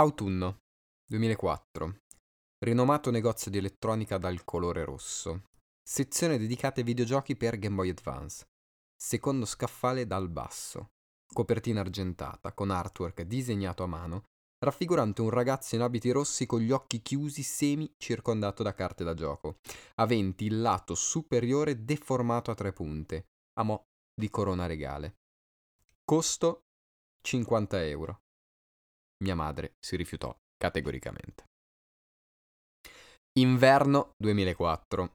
Autunno 2004. Rinomato negozio di elettronica dal colore rosso. Sezione dedicata ai videogiochi per Game Boy Advance. Secondo scaffale dal basso. Copertina argentata con artwork disegnato a mano, raffigurante un ragazzo in abiti rossi con gli occhi chiusi semi circondato da carte da gioco, aventi il lato superiore deformato a tre punte, a mo' di corona regale. Costo 50 euro. Mia madre si rifiutò categoricamente. Inverno 2004.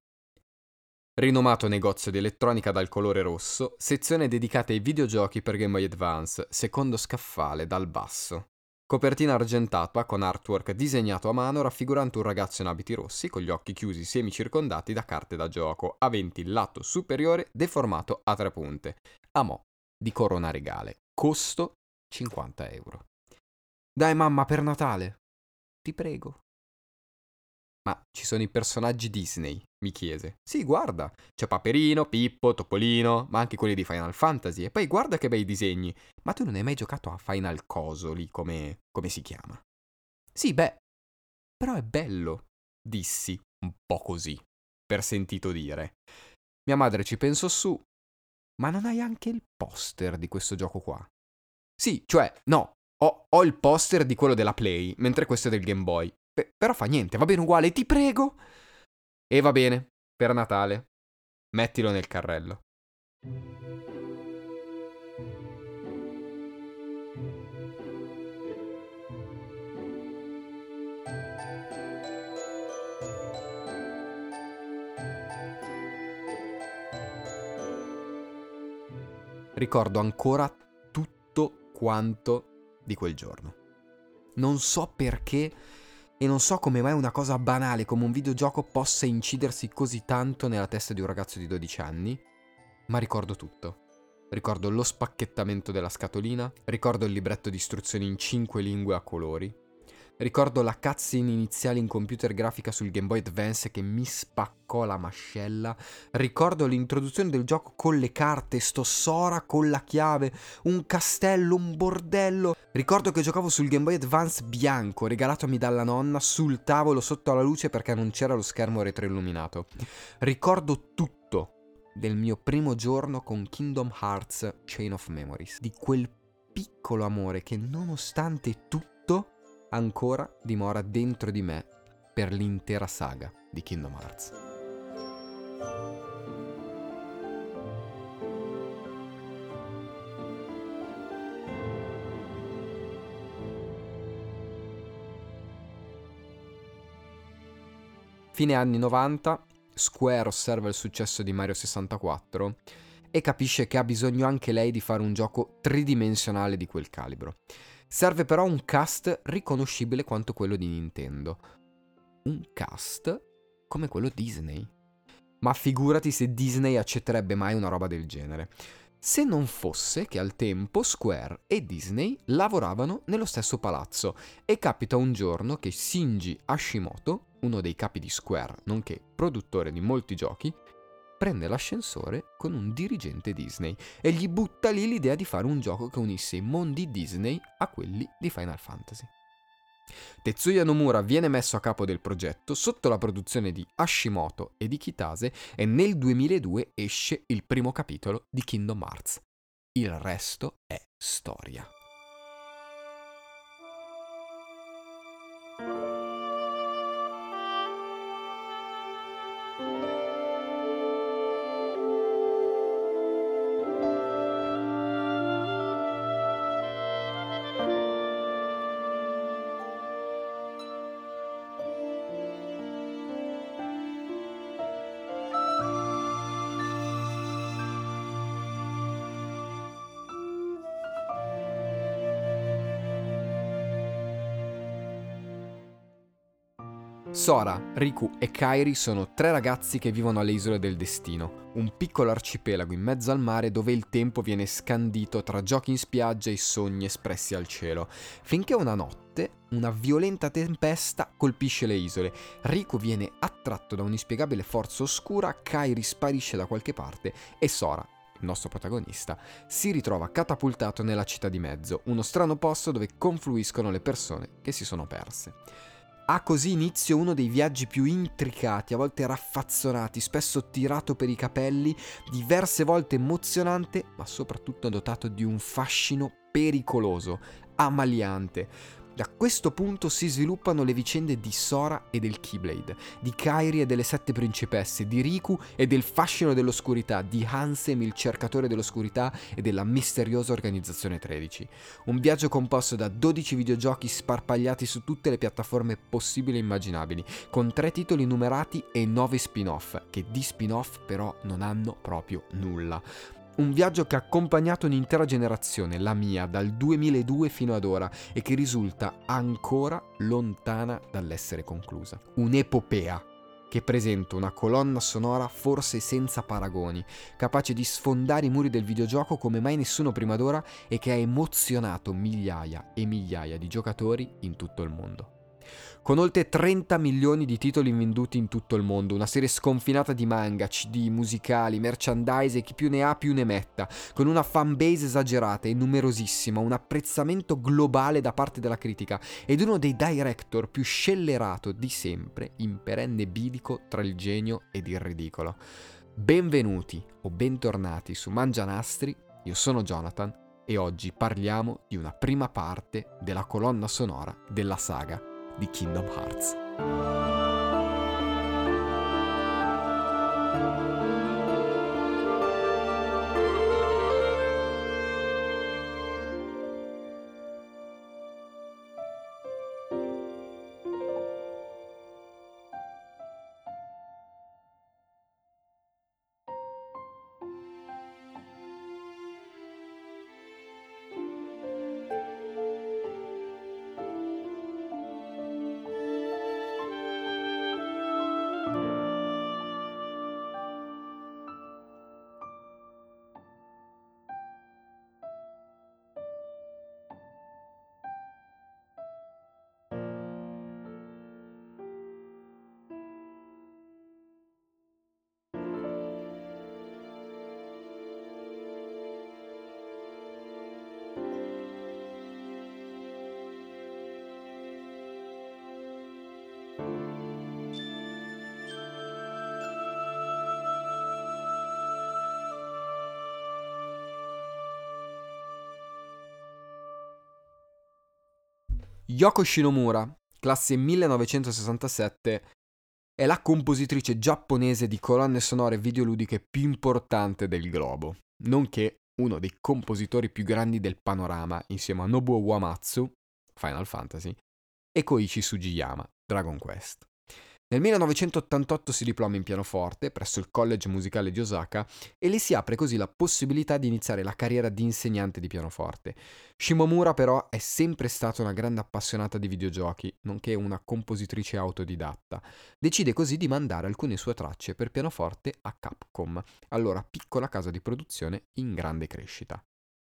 Rinomato negozio di elettronica dal colore rosso, sezione dedicata ai videogiochi per Game Boy Advance, secondo scaffale dal basso. Copertina argentata con artwork disegnato a mano raffigurante un ragazzo in abiti rossi con gli occhi chiusi semicircondati da carte da gioco, aventi il lato superiore deformato a tre punte. A mo' di corona regale. Costo 50 euro. Dai mamma per Natale. Ti prego. Ma ci sono i personaggi Disney, mi chiese. Sì, guarda, c'è Paperino, Pippo, Topolino, ma anche quelli di Final Fantasy. E poi guarda che bei disegni. Ma tu non hai mai giocato a Final Coso lì, come, come si chiama? Sì, beh, però è bello, dissi, un po' così, per sentito dire. Mia madre ci pensò su, ma non hai anche il poster di questo gioco qua? Sì, cioè, no, ho, ho il poster di quello della Play, mentre questo è del Game Boy. P- però fa niente, va bene uguale, ti prego. E va bene, per Natale. Mettilo nel carrello. Ricordo ancora tutto quanto di quel giorno. Non so perché e non so come mai una cosa banale come un videogioco possa incidersi così tanto nella testa di un ragazzo di 12 anni, ma ricordo tutto. Ricordo lo spacchettamento della scatolina, ricordo il libretto di istruzioni in 5 lingue a colori, Ricordo la cutscene iniziale in computer grafica sul Game Boy Advance che mi spaccò la mascella. Ricordo l'introduzione del gioco con le carte, sto Sora con la chiave, un castello, un bordello. Ricordo che giocavo sul Game Boy Advance bianco, regalatomi dalla nonna, sul tavolo sotto alla luce perché non c'era lo schermo retroilluminato. Ricordo tutto del mio primo giorno con Kingdom Hearts Chain of Memories, di quel piccolo amore che nonostante tutto ancora dimora dentro di me per l'intera saga di Kingdom Hearts. Fine anni 90, Square osserva il successo di Mario 64 e capisce che ha bisogno anche lei di fare un gioco tridimensionale di quel calibro. Serve però un cast riconoscibile quanto quello di Nintendo. Un cast come quello Disney. Ma figurati se Disney accetterebbe mai una roba del genere. Se non fosse che al tempo Square e Disney lavoravano nello stesso palazzo e capita un giorno che Shinji Hashimoto, uno dei capi di Square, nonché produttore di molti giochi, prende l'ascensore con un dirigente Disney e gli butta lì l'idea di fare un gioco che unisse i mondi Disney a quelli di Final Fantasy. Tetsuya Nomura viene messo a capo del progetto sotto la produzione di Hashimoto e di Kitase e nel 2002 esce il primo capitolo di Kingdom Hearts. Il resto è storia. Sora, Riku e Kairi sono tre ragazzi che vivono alle isole del destino, un piccolo arcipelago in mezzo al mare dove il tempo viene scandito tra giochi in spiaggia e sogni espressi al cielo, finché una notte una violenta tempesta colpisce le isole. Riku viene attratto da un'inspiegabile forza oscura, Kairi sparisce da qualche parte e Sora, il nostro protagonista, si ritrova catapultato nella città di mezzo, uno strano posto dove confluiscono le persone che si sono perse. Ha così inizio uno dei viaggi più intricati, a volte raffazzonati, spesso tirato per i capelli, diverse volte emozionante, ma soprattutto dotato di un fascino pericoloso, amaliante, da questo punto si sviluppano le vicende di Sora e del Keyblade, di Kairi e delle sette principesse, di Riku e del fascino dell'oscurità, di Hansem il cercatore dell'oscurità e della misteriosa organizzazione 13. Un viaggio composto da 12 videogiochi sparpagliati su tutte le piattaforme possibili e immaginabili, con tre titoli numerati e 9 spin-off, che di spin-off però non hanno proprio nulla. Un viaggio che ha accompagnato un'intera generazione, la mia, dal 2002 fino ad ora e che risulta ancora lontana dall'essere conclusa. Un'epopea che presenta una colonna sonora forse senza paragoni, capace di sfondare i muri del videogioco come mai nessuno prima d'ora e che ha emozionato migliaia e migliaia di giocatori in tutto il mondo con oltre 30 milioni di titoli venduti in tutto il mondo, una serie sconfinata di manga, CD, musicali, merchandise e chi più ne ha più ne metta, con una fanbase esagerata e numerosissima, un apprezzamento globale da parte della critica ed uno dei director più scellerato di sempre, in perenne bilico tra il genio ed il ridicolo. Benvenuti o bentornati su Mangianastri, io sono Jonathan e oggi parliamo di una prima parte della colonna sonora della saga di Kingdom Hearts. Yoko Shinomura, classe 1967, è la compositrice giapponese di colonne sonore videoludiche più importante del globo, nonché uno dei compositori più grandi del panorama insieme a Nobuo Uematsu, Final Fantasy, e Koichi Sugiyama, Dragon Quest. Nel 1988 si diploma in pianoforte presso il College Musicale di Osaka e le si apre così la possibilità di iniziare la carriera di insegnante di pianoforte. Shimomura però è sempre stata una grande appassionata di videogiochi, nonché una compositrice autodidatta. Decide così di mandare alcune sue tracce per pianoforte a Capcom, allora piccola casa di produzione in grande crescita.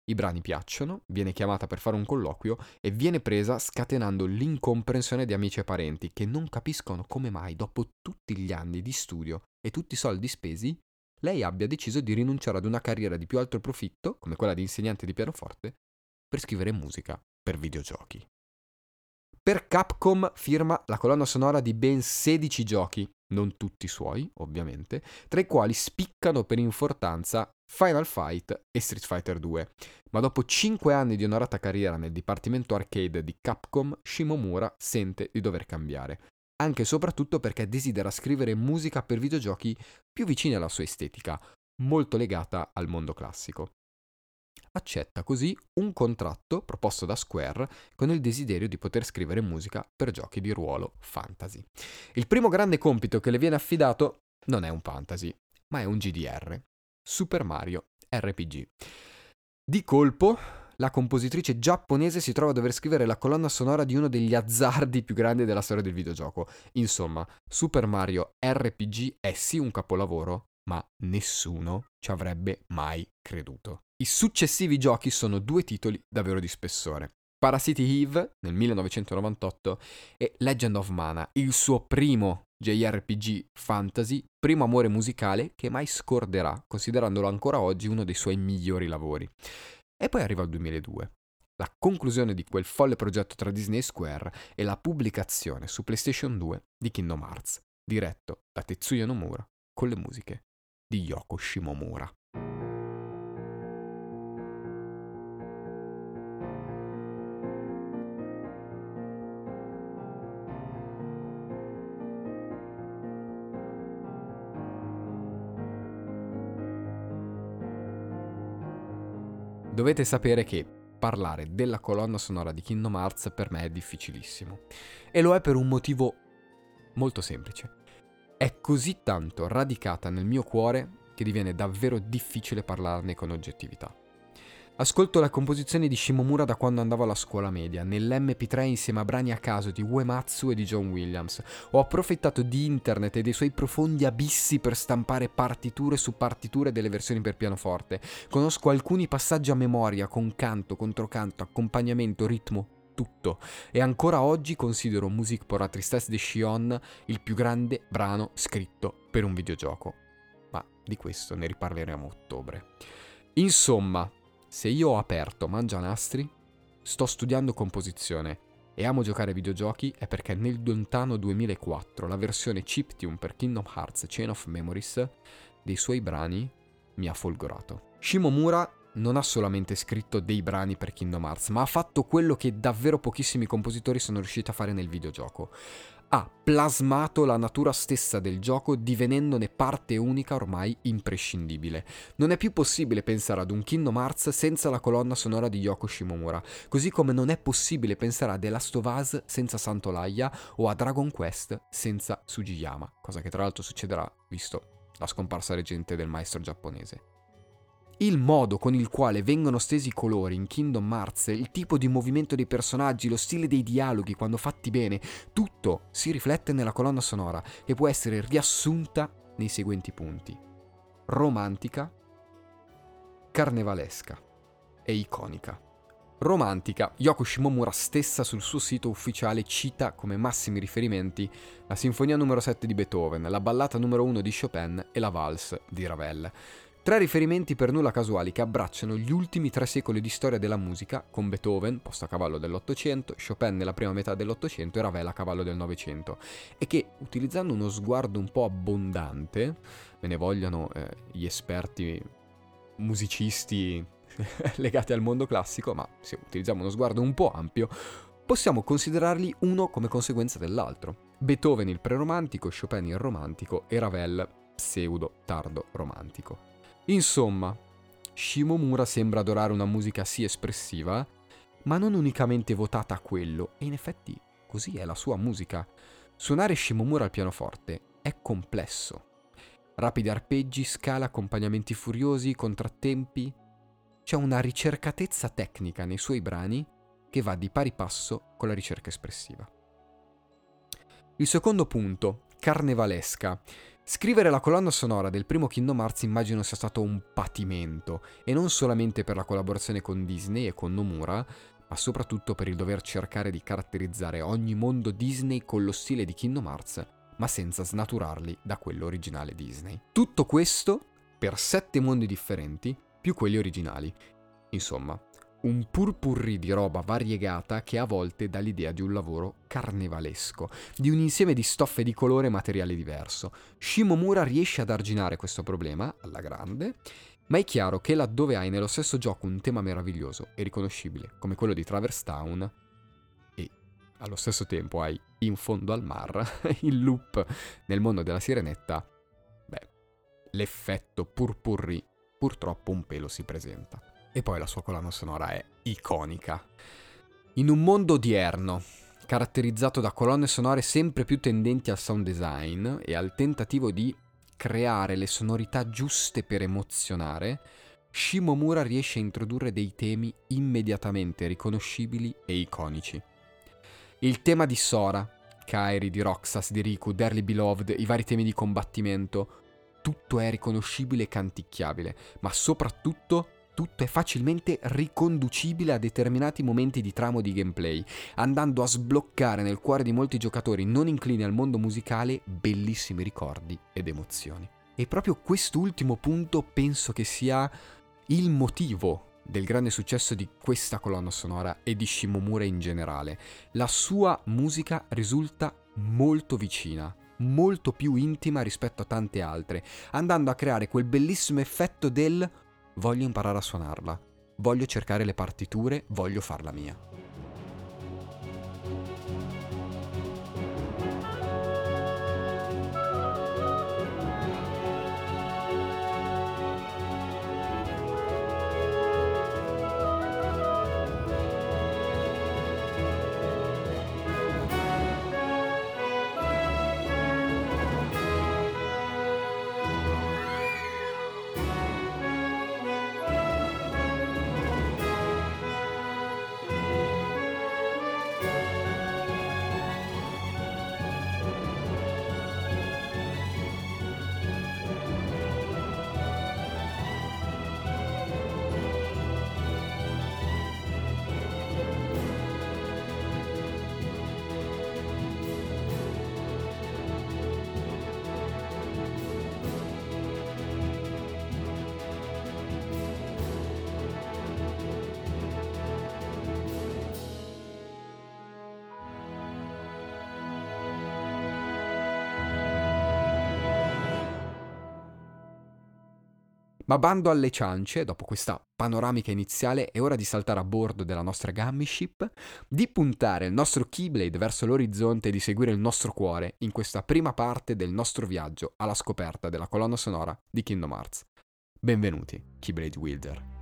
I brani piacciono, viene chiamata per fare un colloquio e viene presa scatenando l'incomprensione di amici e parenti che non capiscono come mai, dopo tutti gli anni di studio e tutti i soldi spesi, lei abbia deciso di rinunciare ad una carriera di più alto profitto, come quella di insegnante di pianoforte, per scrivere musica per videogiochi. Per Capcom firma la colonna sonora di ben 16 giochi, non tutti suoi, ovviamente, tra i quali spiccano per importanza Final Fight e Street Fighter 2. Ma dopo 5 anni di onorata carriera nel dipartimento arcade di Capcom, Shimomura sente di dover cambiare, anche e soprattutto perché desidera scrivere musica per videogiochi più vicini alla sua estetica, molto legata al mondo classico. Accetta così un contratto proposto da Square con il desiderio di poter scrivere musica per giochi di ruolo fantasy. Il primo grande compito che le viene affidato non è un fantasy, ma è un GDR, Super Mario RPG. Di colpo, la compositrice giapponese si trova a dover scrivere la colonna sonora di uno degli azzardi più grandi della storia del videogioco. Insomma, Super Mario RPG è sì un capolavoro, ma nessuno ci avrebbe mai creduto. I successivi giochi sono due titoli davvero di spessore. Parasite Eve nel 1998 e Legend of Mana, il suo primo JRPG fantasy, primo amore musicale che mai scorderà, considerandolo ancora oggi uno dei suoi migliori lavori. E poi arriva il 2002, la conclusione di quel folle progetto tra Disney e Square e la pubblicazione su PlayStation 2 di Kingdom Hearts, diretto da Tetsuya Nomura con le musiche di Yoko Shimomura. Dovete sapere che parlare della colonna sonora di Kingdom Hearts per me è difficilissimo. E lo è per un motivo molto semplice. È così tanto radicata nel mio cuore che diviene davvero difficile parlarne con oggettività. Ascolto la composizione di Shimomura da quando andavo alla scuola media, nell'MP3 insieme a brani a caso di Uematsu e di John Williams. Ho approfittato di internet e dei suoi profondi abissi per stampare partiture su partiture delle versioni per pianoforte. Conosco alcuni passaggi a memoria con canto, controcanto, accompagnamento, ritmo, tutto. E ancora oggi considero Music pour la tristesse de Shion il più grande brano scritto per un videogioco. Ma di questo ne riparleremo a ottobre. Insomma, se io ho aperto Mangianastri, sto studiando composizione e amo giocare ai videogiochi è perché nel lontano 2004 la versione chiptune per Kingdom Hearts Chain of Memories dei suoi brani mi ha folgorato. Shimomura non ha solamente scritto dei brani per Kingdom Hearts, ma ha fatto quello che davvero pochissimi compositori sono riusciti a fare nel videogioco ha plasmato la natura stessa del gioco divenendone parte unica ormai imprescindibile. Non è più possibile pensare ad un Kingdom Hearts senza la colonna sonora di Yoko Shimomura, così come non è possibile pensare a The Last of Us senza Santolaya o a Dragon Quest senza Sugiyama, cosa che tra l'altro succederà visto la scomparsa reggente del maestro giapponese il modo con il quale vengono stesi i colori in Kingdom Hearts, il tipo di movimento dei personaggi, lo stile dei dialoghi quando fatti bene, tutto si riflette nella colonna sonora e può essere riassunta nei seguenti punti. Romantica, carnevalesca e iconica. Romantica, Yoko Shimomura stessa sul suo sito ufficiale cita come massimi riferimenti la Sinfonia numero 7 di Beethoven, la ballata numero 1 di Chopin e la Valse di Ravel. Tre riferimenti per nulla casuali che abbracciano gli ultimi tre secoli di storia della musica, con Beethoven, posto a cavallo dell'Ottocento, Chopin nella prima metà dell'Ottocento e Ravel a cavallo del Novecento, e che, utilizzando uno sguardo un po' abbondante, me ne vogliano eh, gli esperti musicisti legati al mondo classico, ma se utilizziamo uno sguardo un po' ampio, possiamo considerarli uno come conseguenza dell'altro. Beethoven il preromantico, Chopin il romantico e Ravel pseudo tardo romantico. Insomma, Shimomura sembra adorare una musica sì espressiva, ma non unicamente votata a quello, e in effetti così è la sua musica. Suonare Shimomura al pianoforte è complesso. Rapidi arpeggi, scala, accompagnamenti furiosi, contrattempi. C'è una ricercatezza tecnica nei suoi brani che va di pari passo con la ricerca espressiva. Il secondo punto, carnevalesca. Scrivere la colonna sonora del primo Kingdom Hearts immagino sia stato un patimento, e non solamente per la collaborazione con Disney e con Nomura, ma soprattutto per il dover cercare di caratterizzare ogni mondo Disney con lo stile di Kingdom Hearts, ma senza snaturarli da quello originale Disney. Tutto questo per sette mondi differenti, più quelli originali. Insomma, un purpurri di roba variegata che a volte dà l'idea di un lavoro carnevalesco, di un insieme di stoffe di colore e materiale diverso. Shimomura riesce ad arginare questo problema, alla grande, ma è chiaro che laddove hai nello stesso gioco un tema meraviglioso e riconoscibile, come quello di Traverse Town, e allo stesso tempo hai in fondo al mar il loop nel mondo della sirenetta, beh, l'effetto purpurri purtroppo un pelo si presenta. E poi la sua colonna sonora è iconica. In un mondo odierno, caratterizzato da colonne sonore sempre più tendenti al sound design e al tentativo di creare le sonorità giuste per emozionare, Shimomura riesce a introdurre dei temi immediatamente riconoscibili e iconici. Il tema di Sora, Kairi, di Roxas, di Riku, Dearly Beloved, i vari temi di combattimento, tutto è riconoscibile e canticchiabile, ma soprattutto tutto è facilmente riconducibile a determinati momenti di tramo di gameplay, andando a sbloccare nel cuore di molti giocatori non inclini al mondo musicale bellissimi ricordi ed emozioni. E proprio quest'ultimo punto penso che sia il motivo del grande successo di questa colonna sonora e di Shimomura in generale. La sua musica risulta molto vicina, molto più intima rispetto a tante altre, andando a creare quel bellissimo effetto del voglio imparare a suonarla, voglio cercare le partiture, voglio farla mia. Ma bando alle ciance, dopo questa panoramica iniziale, è ora di saltare a bordo della nostra Gummy Ship, di puntare il nostro Keyblade verso l'orizzonte e di seguire il nostro cuore in questa prima parte del nostro viaggio alla scoperta della colonna sonora di Kingdom Hearts. Benvenuti, Keyblade Wielder.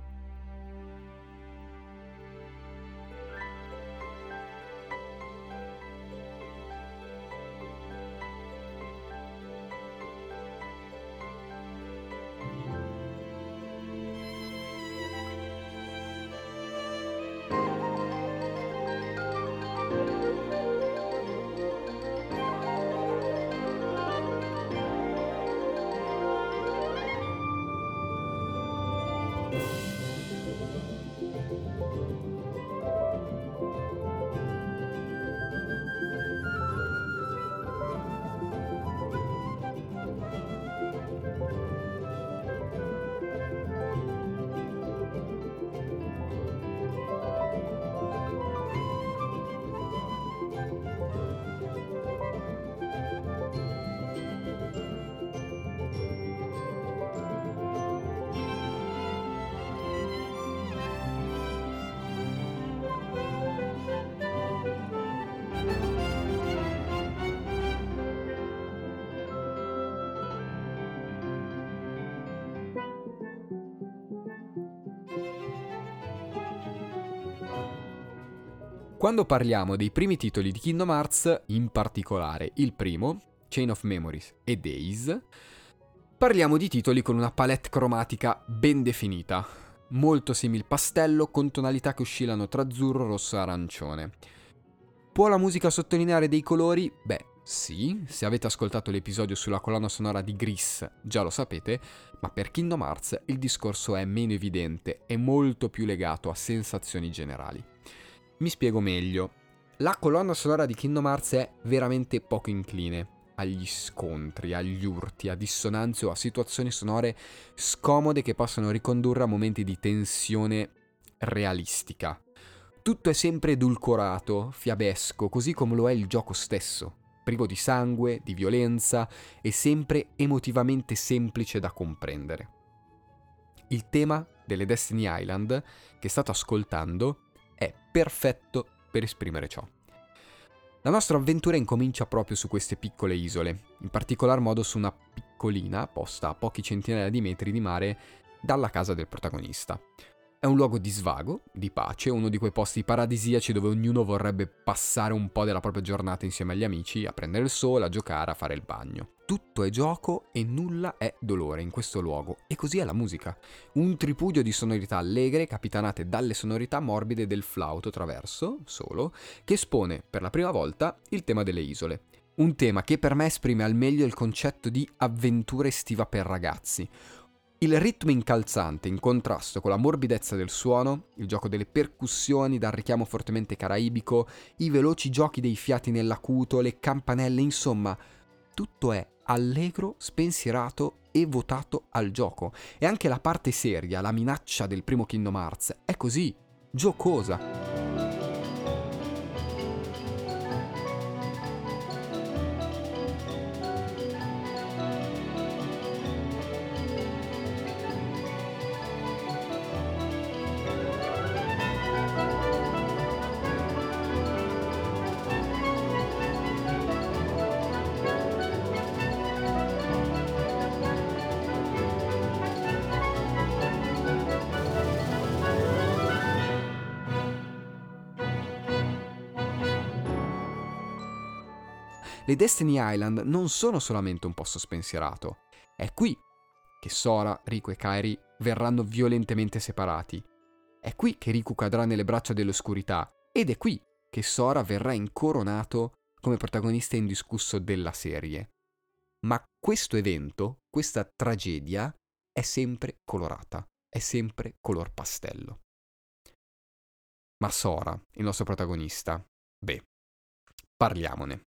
Quando parliamo dei primi titoli di Kingdom Hearts, in particolare il primo, Chain of Memories e Days, parliamo di titoli con una palette cromatica ben definita, molto simil pastello con tonalità che oscillano tra azzurro, rosso e arancione. Può la musica sottolineare dei colori? Beh, sì, se avete ascoltato l'episodio sulla colonna sonora di Gris già lo sapete, ma per Kingdom Hearts il discorso è meno evidente e molto più legato a sensazioni generali. Mi spiego meglio. La colonna sonora di Kingdom Hearts è veramente poco incline agli scontri, agli urti, a dissonanze o a situazioni sonore scomode che possono ricondurre a momenti di tensione realistica. Tutto è sempre edulcorato, fiabesco, così come lo è il gioco stesso, privo di sangue, di violenza e sempre emotivamente semplice da comprendere. Il tema delle Destiny Island, che state ascoltando, è perfetto per esprimere ciò. La nostra avventura incomincia proprio su queste piccole isole, in particolar modo su una piccolina posta a pochi centinaia di metri di mare dalla casa del protagonista. È un luogo di svago, di pace, uno di quei posti paradisiaci dove ognuno vorrebbe passare un po' della propria giornata insieme agli amici, a prendere il sole, a giocare, a fare il bagno. Tutto è gioco e nulla è dolore in questo luogo. E così è la musica. Un tripudio di sonorità allegre capitanate dalle sonorità morbide del flauto traverso, solo, che espone per la prima volta il tema delle isole. Un tema che per me esprime al meglio il concetto di avventura estiva per ragazzi Il ritmo incalzante in contrasto con la morbidezza del suono, il gioco delle percussioni dal richiamo fortemente caraibico, i veloci giochi dei fiati nell'acuto, le campanelle, insomma, tutto è allegro, spensierato e votato al gioco. E anche la parte seria, la minaccia del primo Kingdom Hearts, è così, giocosa. Le Destiny Island non sono solamente un posto spensierato. È qui che Sora, Riku e Kairi verranno violentemente separati. È qui che Riku cadrà nelle braccia dell'oscurità ed è qui che Sora verrà incoronato come protagonista indiscusso della serie. Ma questo evento, questa tragedia, è sempre colorata, è sempre color pastello. Ma Sora, il nostro protagonista, beh, parliamone.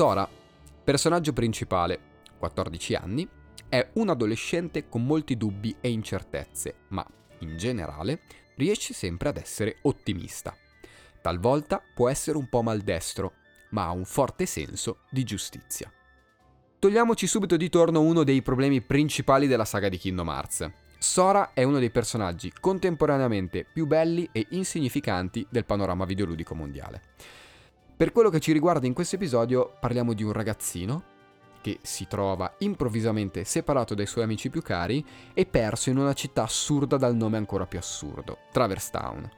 Sora, personaggio principale, 14 anni, è un adolescente con molti dubbi e incertezze, ma in generale riesce sempre ad essere ottimista. Talvolta può essere un po' maldestro, ma ha un forte senso di giustizia. Togliamoci subito di torno uno dei problemi principali della saga di Kingdom Hearts. Sora è uno dei personaggi contemporaneamente più belli e insignificanti del panorama videoludico mondiale. Per quello che ci riguarda in questo episodio parliamo di un ragazzino che si trova improvvisamente separato dai suoi amici più cari e perso in una città assurda dal nome ancora più assurdo, Traverse Town.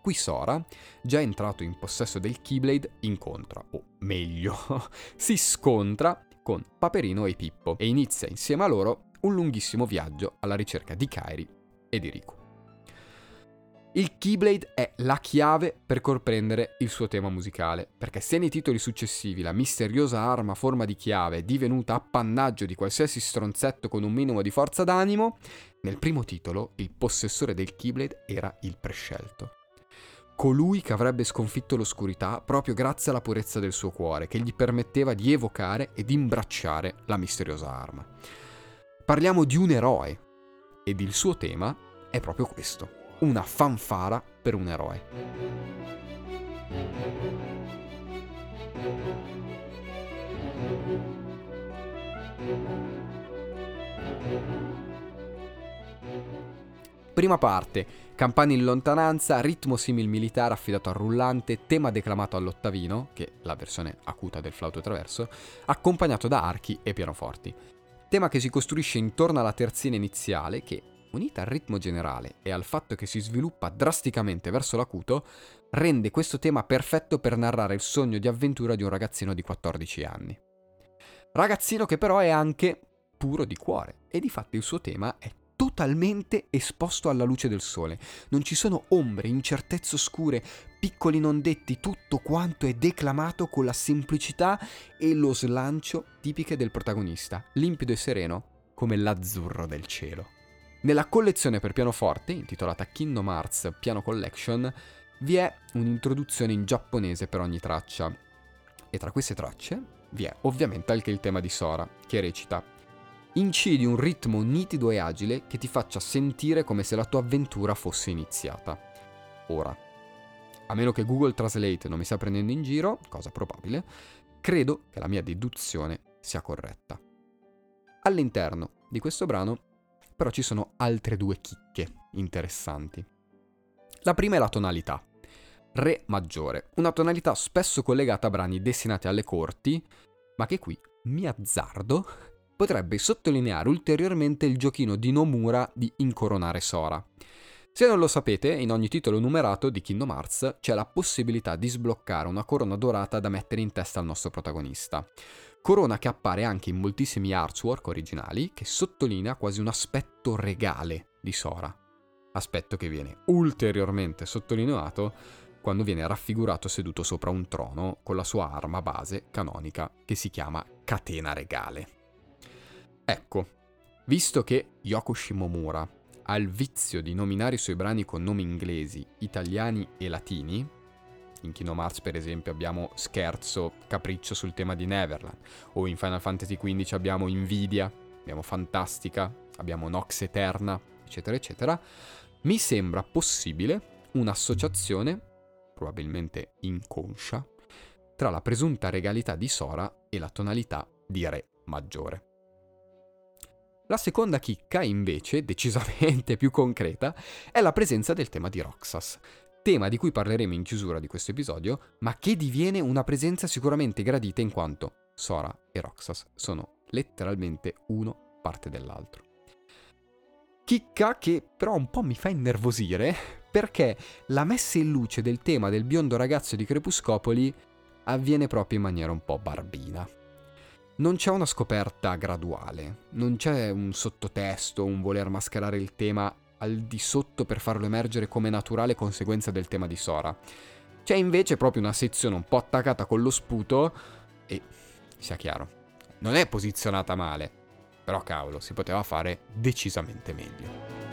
Qui Sora, già entrato in possesso del Keyblade, incontra, o meglio, si scontra con Paperino e Pippo e inizia insieme a loro un lunghissimo viaggio alla ricerca di Kairi e di Riku. Il Keyblade è la chiave per comprendere il suo tema musicale, perché se nei titoli successivi la misteriosa arma a forma di chiave è divenuta appannaggio di qualsiasi stronzetto con un minimo di forza d'animo, nel primo titolo il possessore del Keyblade era il prescelto. Colui che avrebbe sconfitto l'oscurità proprio grazie alla purezza del suo cuore, che gli permetteva di evocare ed imbracciare la misteriosa arma. Parliamo di un eroe, ed il suo tema è proprio questo una fanfara per un eroe. Prima parte, campane in lontananza, ritmo simil militare affidato al rullante, tema declamato all'ottavino, che è la versione acuta del flauto traverso, accompagnato da archi e pianoforti. Tema che si costruisce intorno alla terzina iniziale, che unita al ritmo generale e al fatto che si sviluppa drasticamente verso l'acuto, rende questo tema perfetto per narrare il sogno di avventura di un ragazzino di 14 anni. Ragazzino che però è anche puro di cuore e di fatto il suo tema è totalmente esposto alla luce del sole. Non ci sono ombre, incertezze oscure, piccoli non detti, tutto quanto è declamato con la semplicità e lo slancio tipiche del protagonista, limpido e sereno come l'azzurro del cielo. Nella collezione per pianoforte, intitolata Kingdom Hearts Piano Collection, vi è un'introduzione in giapponese per ogni traccia. E tra queste tracce vi è ovviamente anche il tema di Sora, che recita Incidi un ritmo nitido e agile che ti faccia sentire come se la tua avventura fosse iniziata. Ora, a meno che Google Translate non mi stia prendendo in giro, cosa probabile, credo che la mia deduzione sia corretta. All'interno di questo brano però ci sono altre due chicche interessanti. La prima è la tonalità. Re maggiore, una tonalità spesso collegata a brani destinati alle corti, ma che qui, mi azzardo, potrebbe sottolineare ulteriormente il giochino di Nomura di incoronare Sora. Se non lo sapete, in ogni titolo numerato di Kingdom Hearts c'è la possibilità di sbloccare una corona dorata da mettere in testa al nostro protagonista. Corona che appare anche in moltissimi artwork originali, che sottolinea quasi un aspetto regale di Sora. Aspetto che viene ulteriormente sottolineato quando viene raffigurato seduto sopra un trono con la sua arma base canonica che si chiama Catena Regale. Ecco, visto che Yoko Shimomura ha il vizio di nominare i suoi brani con nomi inglesi, italiani e latini, in Kingdom Hearts per esempio abbiamo Scherzo, Capriccio sul tema di Neverland, o in Final Fantasy XV abbiamo Invidia, abbiamo Fantastica, abbiamo Nox Eterna, eccetera, eccetera, mi sembra possibile un'associazione, probabilmente inconscia, tra la presunta regalità di Sora e la tonalità di Re maggiore. La seconda chicca, invece, decisamente più concreta, è la presenza del tema di Roxas, tema di cui parleremo in chiusura di questo episodio, ma che diviene una presenza sicuramente gradita in quanto Sora e Roxas sono letteralmente uno parte dell'altro. Chicca che però un po' mi fa innervosire perché la messa in luce del tema del biondo ragazzo di Crepuscopoli avviene proprio in maniera un po' barbina. Non c'è una scoperta graduale, non c'è un sottotesto, un voler mascherare il tema al di sotto per farlo emergere come naturale conseguenza del tema di Sora. C'è invece proprio una sezione un po' attaccata con lo sputo e, sia chiaro, non è posizionata male, però cavolo, si poteva fare decisamente meglio.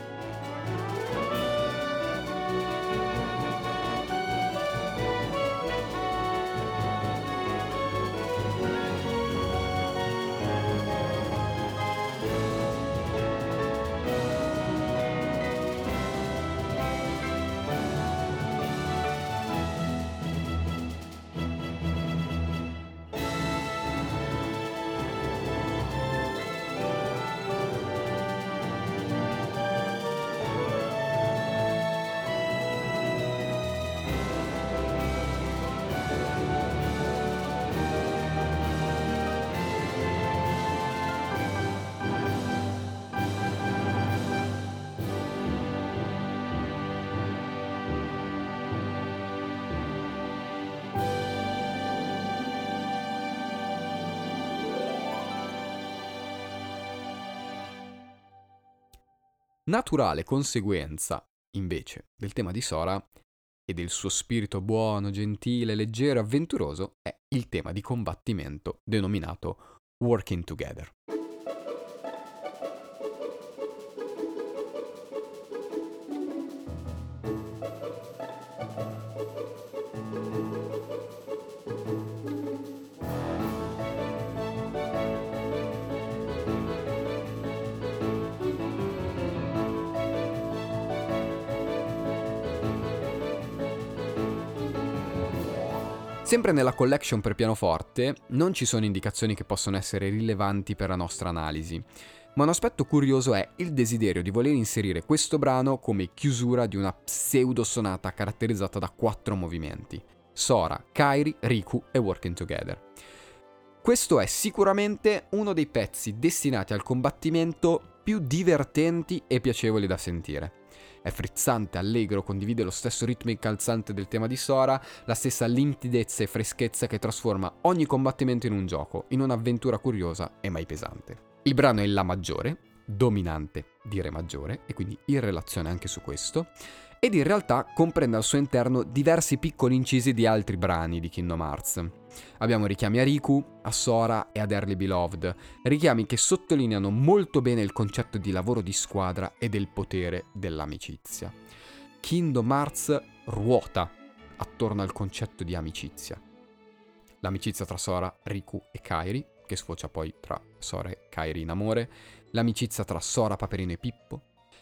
Naturale conseguenza, invece, del tema di Sora e del suo spirito buono, gentile, leggero avventuroso è il tema di combattimento denominato Working Together. Sempre nella collection per pianoforte non ci sono indicazioni che possono essere rilevanti per la nostra analisi, ma un aspetto curioso è il desiderio di voler inserire questo brano come chiusura di una pseudo sonata caratterizzata da quattro movimenti: Sora, Kairi, Riku e Working Together. Questo è sicuramente uno dei pezzi destinati al combattimento più divertenti e piacevoli da sentire. È frizzante, allegro, condivide lo stesso ritmo incalzante del tema di Sora, la stessa limpidezza e freschezza che trasforma ogni combattimento in un gioco, in un'avventura curiosa e mai pesante. Il brano è La maggiore, dominante di Re maggiore, e quindi in relazione anche su questo, ed in realtà comprende al suo interno diversi piccoli incisi di altri brani di Kingdom Hearts. Abbiamo richiami a Riku, a Sora e a Dearly Beloved, richiami che sottolineano molto bene il concetto di lavoro di squadra e del potere dell'amicizia. Kingdom Hearts ruota attorno al concetto di amicizia. L'amicizia tra Sora, Riku e Kairi, che sfocia poi tra Sora e Kairi in amore, l'amicizia tra Sora, Paperino e Pippo,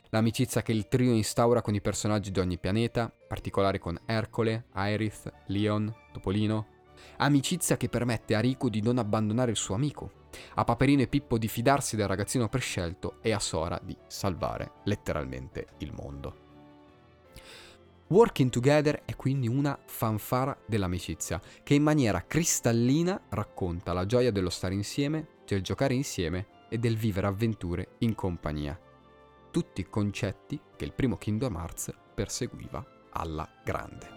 l'amicizia che il trio instaura con i personaggi di ogni pianeta, particolare con Ercole, Aerith, Leon, Topolino. Amicizia che permette a Riku di non abbandonare il suo amico, a Paperino e Pippo di fidarsi del ragazzino prescelto e a Sora di salvare letteralmente il mondo. Working Together è quindi una fanfara dell'amicizia che in maniera cristallina racconta la gioia dello stare insieme, del giocare insieme e del vivere avventure in compagnia. Tutti concetti che il primo Kingdom Hearts perseguiva alla grande.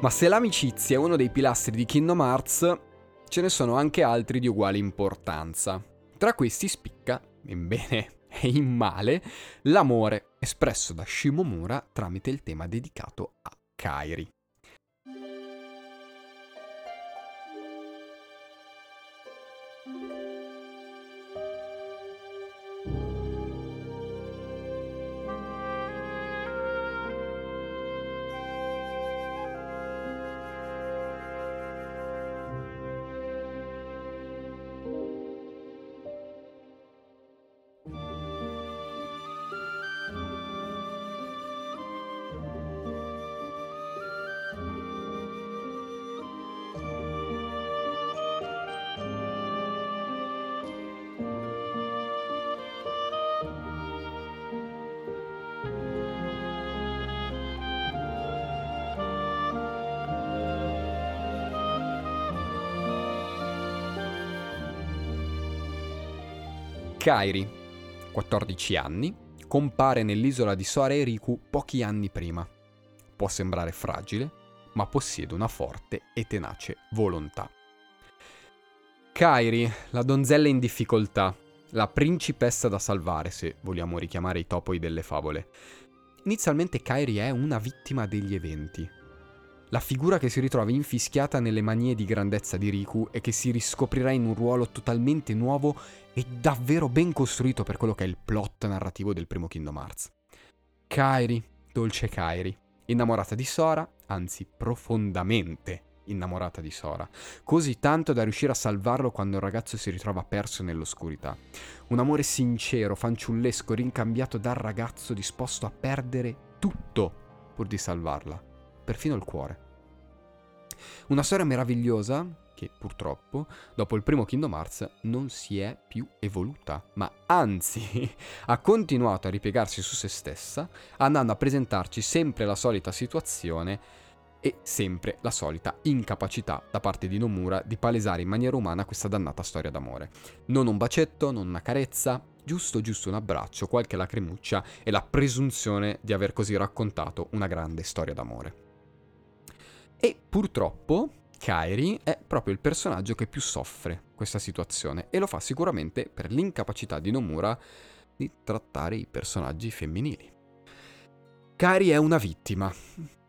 Ma se l'amicizia è uno dei pilastri di Kingdom Hearts, ce ne sono anche altri di uguale importanza. Tra questi spicca, in bene e in male, l'amore espresso da Shimomura tramite il tema dedicato a Kairi. Kairi, 14 anni, compare nell'isola di Soare Riku pochi anni prima. Può sembrare fragile, ma possiede una forte e tenace volontà. Kairi, la donzella in difficoltà, la principessa da salvare, se vogliamo richiamare i topoi delle favole. Inizialmente Kairi è una vittima degli eventi, la figura che si ritrova infischiata nelle manie di grandezza di Riku e che si riscoprirà in un ruolo totalmente nuovo e davvero ben costruito per quello che è il plot narrativo del primo Kingdom Hearts. Kairi, dolce Kairi, innamorata di Sora, anzi profondamente innamorata di Sora, così tanto da riuscire a salvarlo quando il ragazzo si ritrova perso nell'oscurità. Un amore sincero, fanciullesco, rincambiato dal ragazzo disposto a perdere tutto pur di salvarla perfino il cuore. Una storia meravigliosa che purtroppo, dopo il primo Kingdom Hearts, non si è più evoluta, ma anzi ha continuato a ripiegarsi su se stessa, andando a presentarci sempre la solita situazione e sempre la solita incapacità da parte di Nomura di palesare in maniera umana questa dannata storia d'amore. Non un bacetto, non una carezza, giusto giusto un abbraccio, qualche lacrimuccia e la presunzione di aver così raccontato una grande storia d'amore. E purtroppo Kairi è proprio il personaggio che più soffre questa situazione e lo fa sicuramente per l'incapacità di Nomura di trattare i personaggi femminili. Kairi è una vittima.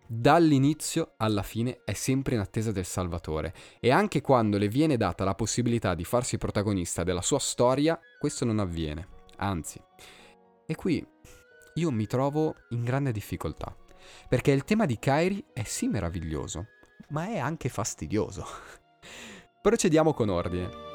Dall'inizio alla fine è sempre in attesa del Salvatore e anche quando le viene data la possibilità di farsi protagonista della sua storia, questo non avviene. Anzi. E qui io mi trovo in grande difficoltà. Perché il tema di Kairi è sì meraviglioso, ma è anche fastidioso. Procediamo con ordine.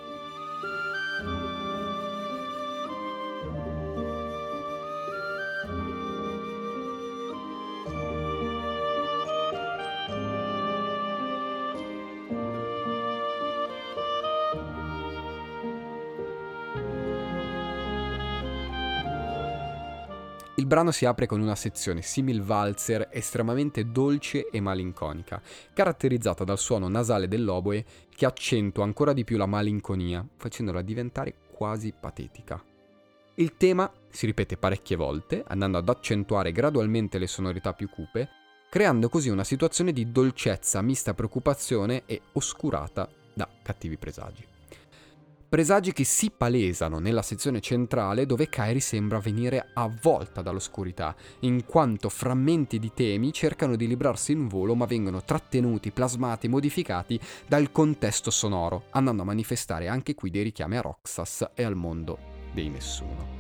Il brano si apre con una sezione simil valzer estremamente dolce e malinconica, caratterizzata dal suono nasale dell'oboe che accentua ancora di più la malinconia, facendola diventare quasi patetica. Il tema si ripete parecchie volte, andando ad accentuare gradualmente le sonorità più cupe, creando così una situazione di dolcezza mista preoccupazione e oscurata da cattivi presagi. Presagi che si palesano nella sezione centrale dove Kairi sembra venire avvolta dall'oscurità, in quanto frammenti di temi cercano di librarsi in volo ma vengono trattenuti, plasmati, modificati dal contesto sonoro, andando a manifestare anche qui dei richiami a Roxas e al mondo dei nessuno.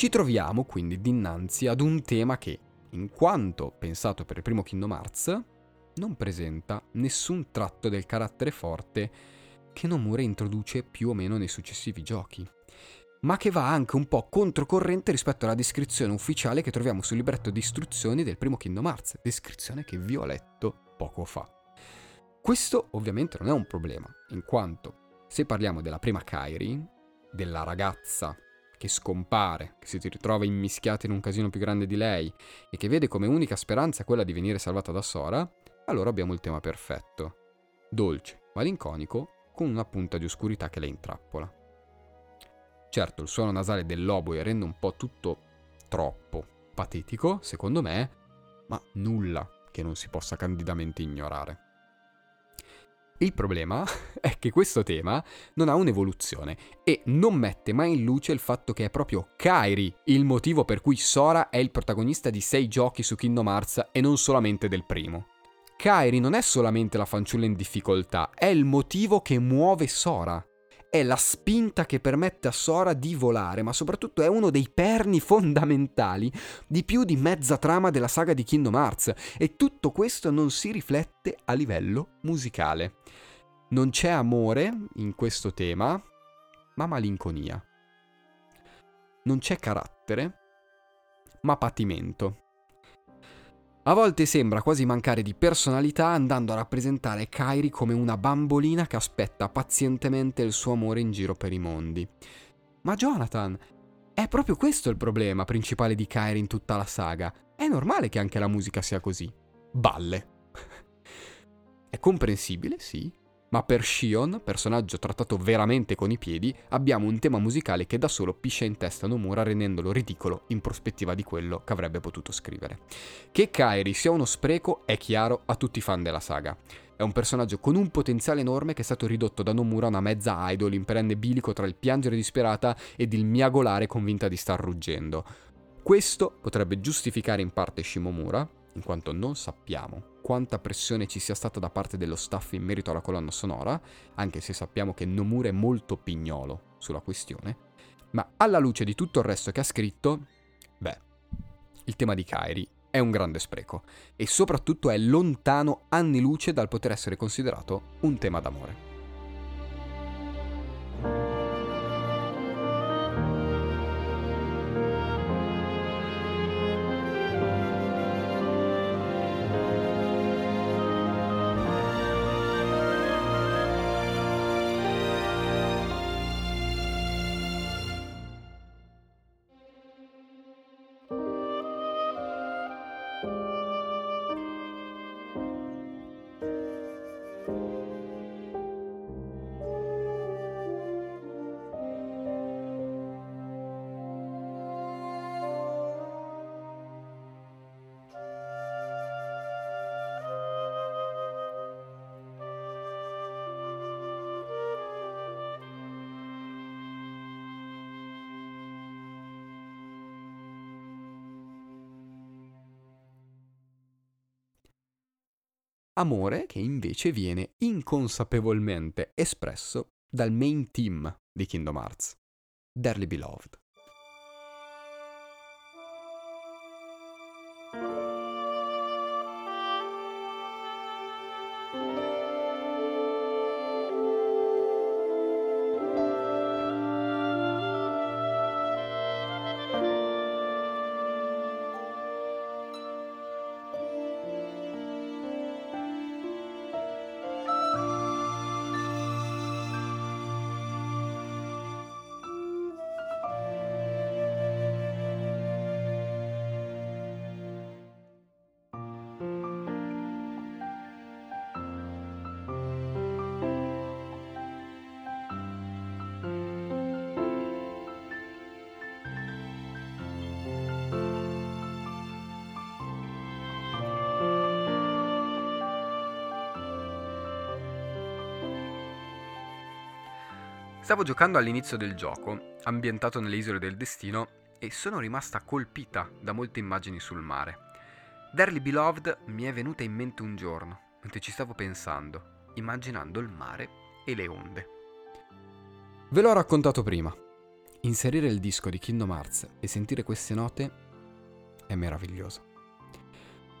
Ci troviamo quindi dinanzi ad un tema che, in quanto pensato per il primo Kingdom Hearts, non presenta nessun tratto del carattere forte che Nomura introduce più o meno nei successivi giochi, ma che va anche un po' controcorrente rispetto alla descrizione ufficiale che troviamo sul libretto di istruzioni del primo Kingdom Hearts, descrizione che vi ho letto poco fa. Questo ovviamente non è un problema, in quanto se parliamo della prima Kairi, della ragazza che scompare, che si ritrova immischiata in un casino più grande di lei e che vede come unica speranza quella di venire salvata da Sora, allora abbiamo il tema perfetto. Dolce, malinconico, con una punta di oscurità che la intrappola. Certo, il suono nasale dell'oboe rende un po' tutto troppo patetico, secondo me, ma nulla che non si possa candidamente ignorare. Il problema è che questo tema non ha un'evoluzione e non mette mai in luce il fatto che è proprio Kairi il motivo per cui Sora è il protagonista di sei giochi su Kingdom Hearts e non solamente del primo. Kairi non è solamente la fanciulla in difficoltà, è il motivo che muove Sora è la spinta che permette a Sora di volare, ma soprattutto è uno dei perni fondamentali di più di mezza trama della saga di Kingdom Hearts e tutto questo non si riflette a livello musicale. Non c'è amore in questo tema, ma malinconia. Non c'è carattere, ma patimento. A volte sembra quasi mancare di personalità andando a rappresentare Kairi come una bambolina che aspetta pazientemente il suo amore in giro per i mondi. Ma Jonathan, è proprio questo il problema principale di Kairi in tutta la saga. È normale che anche la musica sia così. Balle. è comprensibile, sì, ma per Shion, personaggio trattato veramente con i piedi, abbiamo un tema musicale che da solo piscia in testa Nomura rendendolo ridicolo in prospettiva di quello che avrebbe potuto scrivere. Che Kairi sia uno spreco è chiaro a tutti i fan della saga. È un personaggio con un potenziale enorme che è stato ridotto da Nomura a una mezza idol in perenne bilico tra il piangere disperata ed il miagolare convinta di star ruggendo. Questo potrebbe giustificare in parte Shimomura, in quanto non sappiamo quanta pressione ci sia stata da parte dello staff in merito alla colonna sonora, anche se sappiamo che Nomura è molto pignolo sulla questione, ma alla luce di tutto il resto che ha scritto, beh, il tema di Kairi è un grande spreco e soprattutto è lontano anni luce dal poter essere considerato un tema d'amore. Amore che invece viene inconsapevolmente espresso dal main team di Kingdom Hearts, Dearly Beloved. Stavo giocando all'inizio del gioco, ambientato nelle isole del destino, e sono rimasta colpita da molte immagini sul mare. Dearly Beloved mi è venuta in mente un giorno, mentre ci stavo pensando, immaginando il mare e le onde. Ve l'ho raccontato prima. Inserire il disco di Kingdom Hearts e sentire queste note è meraviglioso.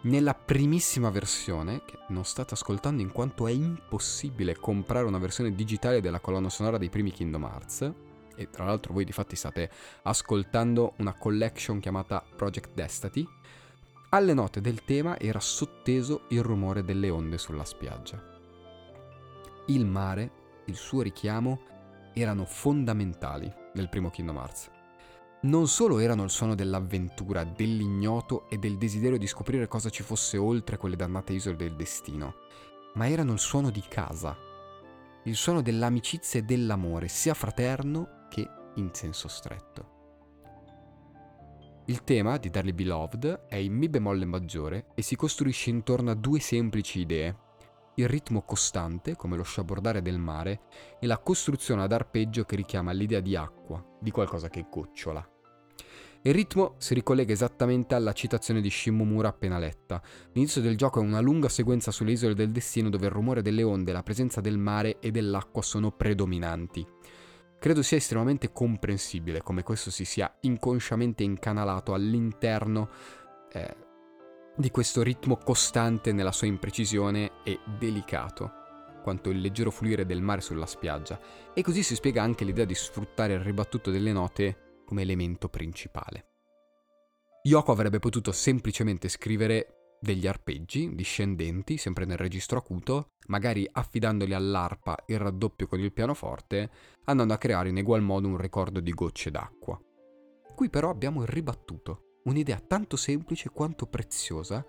Nella primissima versione, che non state ascoltando in quanto è impossibile comprare una versione digitale della colonna sonora dei primi Kingdom Hearts, e tra l'altro voi di fatti state ascoltando una collection chiamata Project Destiny, alle note del tema era sotteso il rumore delle onde sulla spiaggia. Il mare, il suo richiamo, erano fondamentali nel primo Kingdom Hearts non solo erano il suono dell'avventura, dell'ignoto e del desiderio di scoprire cosa ci fosse oltre quelle dannate isole del destino, ma erano il suono di casa, il suono dell'amicizia e dell'amore, sia fraterno che in senso stretto. Il tema di Darly Beloved è in Mi bemolle maggiore e si costruisce intorno a due semplici idee. Il ritmo costante, come lo sciabordare del mare, e la costruzione ad arpeggio che richiama l'idea di acqua, di qualcosa che gocciola. Il ritmo si ricollega esattamente alla citazione di Shimomura appena letta. L'inizio del gioco è una lunga sequenza sulle isole del destino dove il rumore delle onde, la presenza del mare e dell'acqua sono predominanti. Credo sia estremamente comprensibile come questo si sia inconsciamente incanalato all'interno eh, di questo ritmo costante nella sua imprecisione e delicato, quanto il leggero fluire del mare sulla spiaggia. E così si spiega anche l'idea di sfruttare il ribattuto delle note come elemento principale. Yoko avrebbe potuto semplicemente scrivere degli arpeggi discendenti, sempre nel registro acuto, magari affidandoli all'arpa il raddoppio con il pianoforte, andando a creare in egual modo un ricordo di gocce d'acqua. Qui però abbiamo il ribattuto, un'idea tanto semplice quanto preziosa,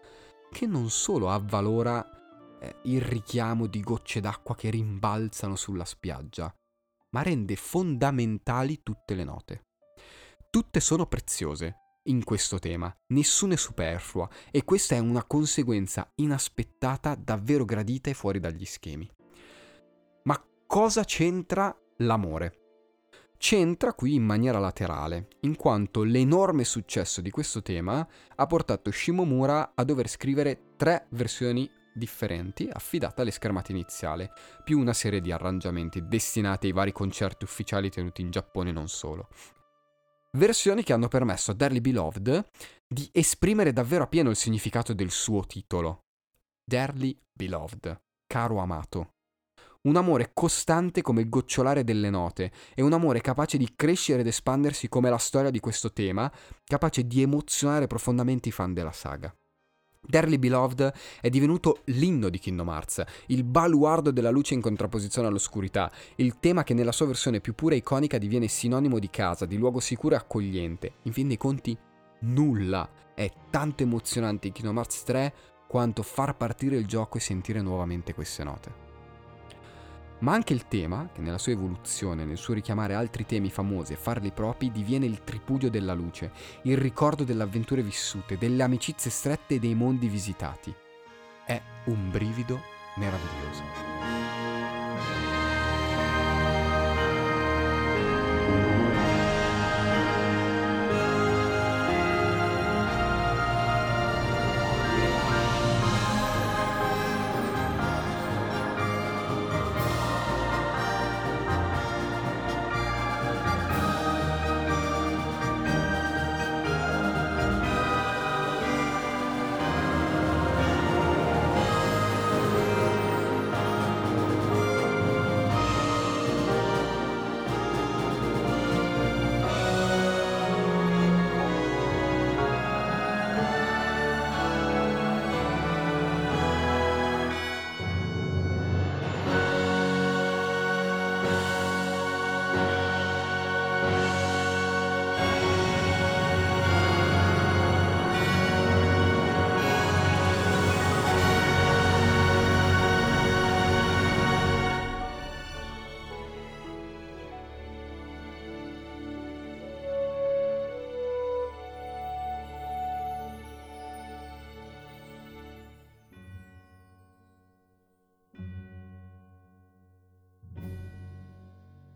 che non solo avvalora eh, il richiamo di gocce d'acqua che rimbalzano sulla spiaggia, ma rende fondamentali tutte le note. Tutte sono preziose in questo tema, nessuna è superflua e questa è una conseguenza inaspettata, davvero gradita e fuori dagli schemi. Ma cosa c'entra l'amore? C'entra qui in maniera laterale, in quanto l'enorme successo di questo tema ha portato Shimomura a dover scrivere tre versioni differenti affidate alle schermate iniziali, più una serie di arrangiamenti destinati ai vari concerti ufficiali tenuti in Giappone e non solo. Versioni che hanno permesso a Dearly Beloved di esprimere davvero appieno il significato del suo titolo. Dearly Beloved, caro amato. Un amore costante come il gocciolare delle note e un amore capace di crescere ed espandersi come la storia di questo tema, capace di emozionare profondamente i fan della saga. Dearly Beloved è divenuto l'inno di Kingdom Hearts, il baluardo della luce in contrapposizione all'oscurità, il tema che nella sua versione più pura e iconica diviene sinonimo di casa, di luogo sicuro e accogliente. In fin dei conti, nulla è tanto emozionante in Kingdom Hearts 3 quanto far partire il gioco e sentire nuovamente queste note ma anche il tema, che nella sua evoluzione, nel suo richiamare altri temi famosi e farli propri, diviene il tripudio della luce, il ricordo delle avventure vissute, delle amicizie strette e dei mondi visitati. È un brivido meraviglioso.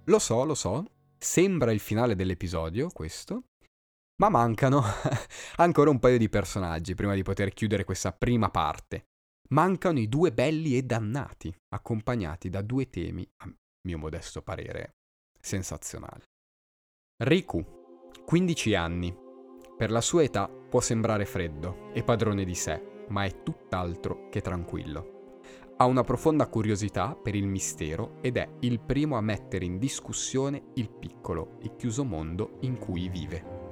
Lo so, lo so, sembra il finale dell'episodio questo, ma mancano ancora un paio di personaggi prima di poter chiudere questa prima parte. Mancano i due belli e dannati, accompagnati da due temi, a mio modesto parere, sensazionali. Riku, 15 anni. Per la sua età può sembrare freddo e padrone di sé, ma è tutt'altro che tranquillo. Ha una profonda curiosità per il mistero ed è il primo a mettere in discussione il piccolo e chiuso mondo in cui vive.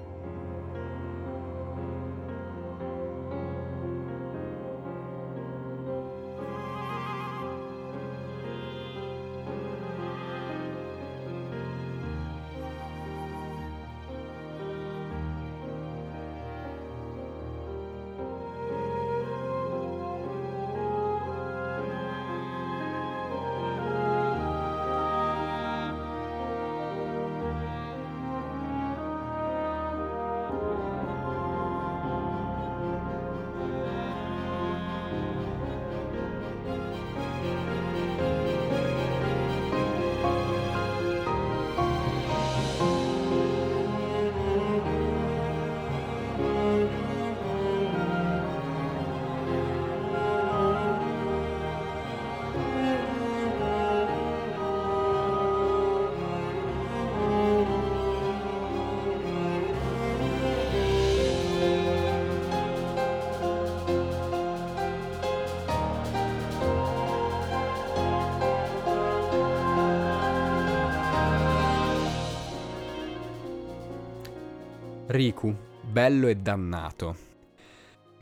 Riku, bello e dannato.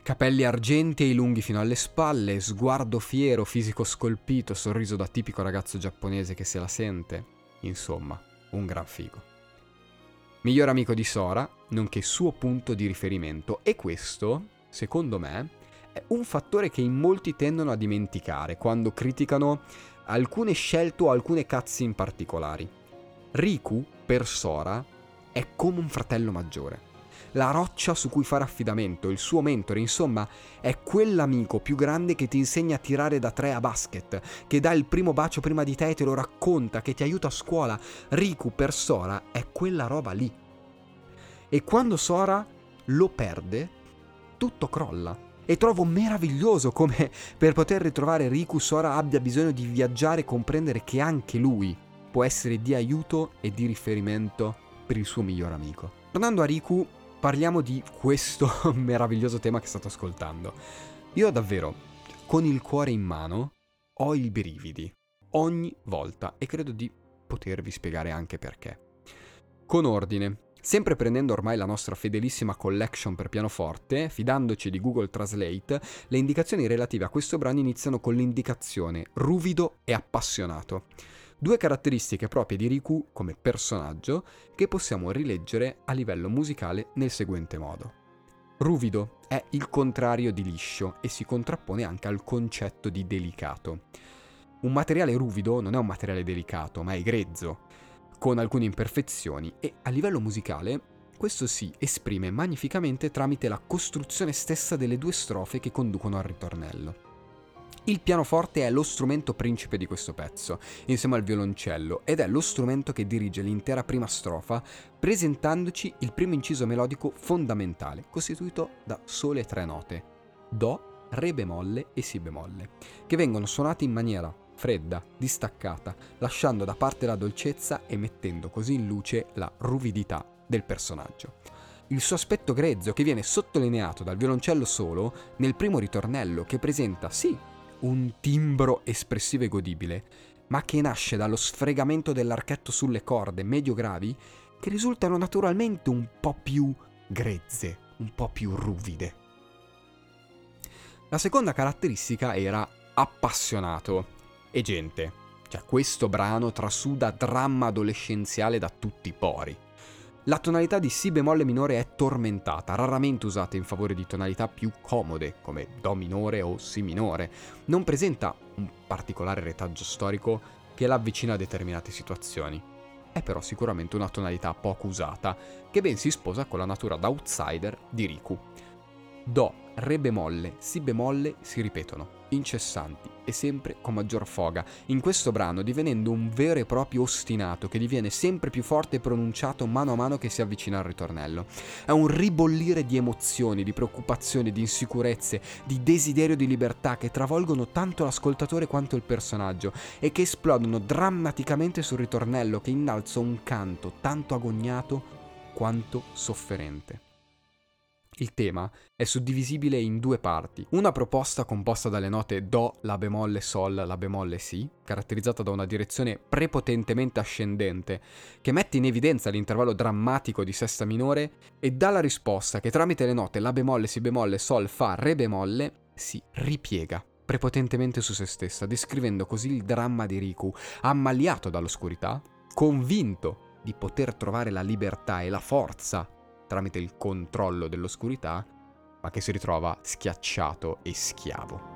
Capelli argentei lunghi fino alle spalle, sguardo fiero, fisico scolpito, sorriso da tipico ragazzo giapponese che se la sente. Insomma, un gran figo. Miglior amico di Sora, nonché suo punto di riferimento. E questo, secondo me, è un fattore che in molti tendono a dimenticare quando criticano alcune scelte o alcune cazzi in particolari. Riku, per Sora, è come un fratello maggiore. La roccia su cui fare affidamento, il suo mentore, insomma, è quell'amico più grande che ti insegna a tirare da tre a basket, che dà il primo bacio prima di te e te lo racconta, che ti aiuta a scuola. Riku per Sora è quella roba lì. E quando Sora lo perde, tutto crolla. E trovo meraviglioso come per poter ritrovare Riku Sora abbia bisogno di viaggiare e comprendere che anche lui può essere di aiuto e di riferimento per il suo miglior amico. Tornando a Riku, parliamo di questo meraviglioso tema che state ascoltando. Io davvero, con il cuore in mano, ho i brividi ogni volta e credo di potervi spiegare anche perché. Con ordine, Sempre prendendo ormai la nostra fedelissima collection per pianoforte, fidandoci di Google Translate, le indicazioni relative a questo brano iniziano con l'indicazione ruvido e appassionato. Due caratteristiche proprie di Riku come personaggio che possiamo rileggere a livello musicale nel seguente modo. Ruvido è il contrario di liscio e si contrappone anche al concetto di delicato. Un materiale ruvido non è un materiale delicato, ma è grezzo, con alcune imperfezioni e a livello musicale questo si esprime magnificamente tramite la costruzione stessa delle due strofe che conducono al ritornello. Il pianoforte è lo strumento principe di questo pezzo, insieme al violoncello, ed è lo strumento che dirige l'intera prima strofa, presentandoci il primo inciso melodico fondamentale, costituito da sole tre note, Do, Re bemolle e Si bemolle, che vengono suonate in maniera fredda, distaccata, lasciando da parte la dolcezza e mettendo così in luce la ruvidità del personaggio. Il suo aspetto grezzo che viene sottolineato dal violoncello solo nel primo ritornello che presenta sì un timbro espressivo e godibile, ma che nasce dallo sfregamento dell'archetto sulle corde medio-gravi che risultano naturalmente un po' più grezze, un po' più ruvide. La seconda caratteristica era appassionato e gente. Cioè, questo brano trasuda dramma adolescenziale da tutti i pori. La tonalità di Si bemolle minore è tormentata, raramente usata in favore di tonalità più comode, come Do minore o Si minore. Non presenta un particolare retaggio storico che la avvicina a determinate situazioni. È però sicuramente una tonalità poco usata, che ben si sposa con la natura d'outsider di Riku. Do re bemolle, si bemolle si ripetono, incessanti e sempre con maggior foga, in questo brano divenendo un vero e proprio ostinato che diviene sempre più forte e pronunciato mano a mano che si avvicina al ritornello. È un ribollire di emozioni, di preoccupazioni, di insicurezze, di desiderio di libertà che travolgono tanto l'ascoltatore quanto il personaggio e che esplodono drammaticamente sul ritornello che innalza un canto tanto agognato quanto sofferente. Il tema è suddivisibile in due parti. Una proposta composta dalle note Do, La bemolle, Sol, La bemolle, Si, caratterizzata da una direzione prepotentemente ascendente, che mette in evidenza l'intervallo drammatico di sesta minore, e dalla risposta che tramite le note La bemolle, Si bemolle, Sol, Fa, Re bemolle si ripiega prepotentemente su se stessa, descrivendo così il dramma di Riku, ammaliato dall'oscurità, convinto di poter trovare la libertà e la forza tramite il controllo dell'oscurità, ma che si ritrova schiacciato e schiavo.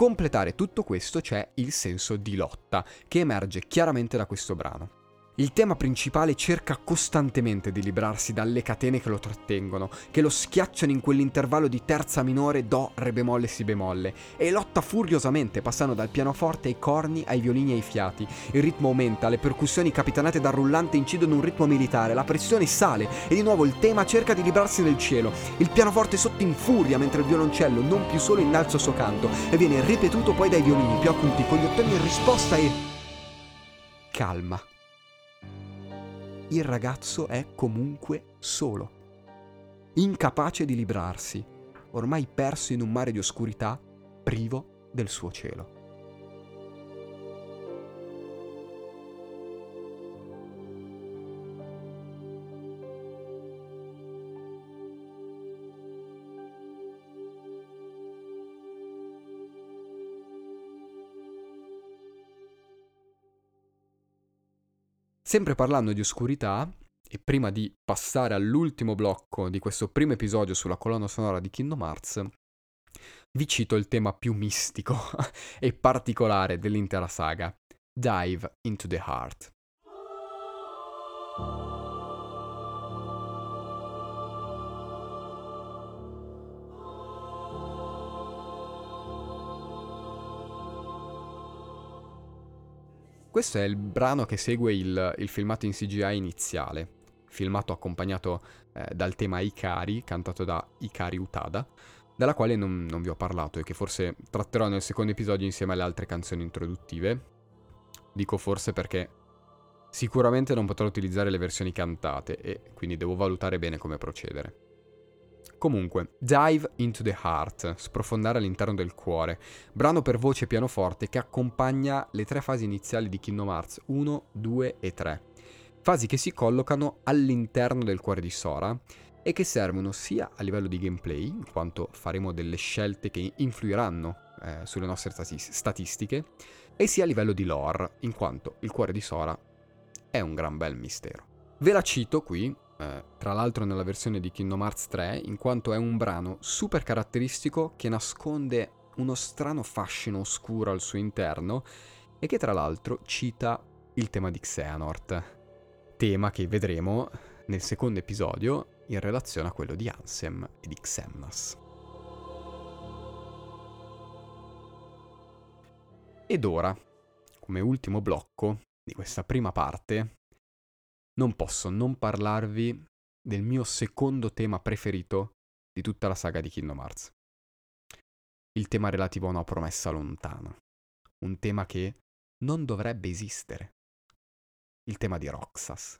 Completare tutto questo c'è il senso di lotta, che emerge chiaramente da questo brano. Il tema principale cerca costantemente di librarsi dalle catene che lo trattengono, che lo schiacciano in quell'intervallo di terza minore, do, re bemolle, si bemolle, e lotta furiosamente passando dal pianoforte ai corni, ai violini e ai fiati. Il ritmo aumenta, le percussioni capitanate dal rullante incidono un ritmo militare, la pressione sale e di nuovo il tema cerca di librarsi nel cielo. Il pianoforte sotto in furia mentre il violoncello non più solo innalza il suo canto e viene ripetuto poi dai violini più acuti con gli ottoni in risposta e... calma il ragazzo è comunque solo, incapace di librarsi, ormai perso in un mare di oscurità, privo del suo cielo. Sempre parlando di oscurità, e prima di passare all'ultimo blocco di questo primo episodio sulla colonna sonora di Kingdom Hearts, vi cito il tema più mistico e particolare dell'intera saga, Dive into the Heart. Questo è il brano che segue il, il filmato in CGI iniziale, filmato accompagnato eh, dal tema Ikari, cantato da Ikari Utada, dalla quale non, non vi ho parlato e che forse tratterò nel secondo episodio insieme alle altre canzoni introduttive. Dico forse perché sicuramente non potrò utilizzare le versioni cantate e quindi devo valutare bene come procedere. Comunque, Dive into the Heart, sprofondare all'interno del cuore, brano per voce e pianoforte che accompagna le tre fasi iniziali di Kingdom Hearts 1, 2 e 3. Fasi che si collocano all'interno del cuore di Sora e che servono sia a livello di gameplay, in quanto faremo delle scelte che influiranno eh, sulle nostre statistiche, e sia a livello di lore, in quanto il cuore di Sora è un gran bel mistero. Ve la cito qui, eh, tra l'altro nella versione di Kingdom Hearts 3, in quanto è un brano super caratteristico che nasconde uno strano fascino oscuro al suo interno e che tra l'altro cita il tema di Xehanort, tema che vedremo nel secondo episodio in relazione a quello di Ansem e di Xemnas. Ed ora, come ultimo blocco di questa prima parte, non posso non parlarvi del mio secondo tema preferito di tutta la saga di Kingdom Hearts. Il tema relativo a una promessa lontana. Un tema che non dovrebbe esistere. Il tema di Roxas.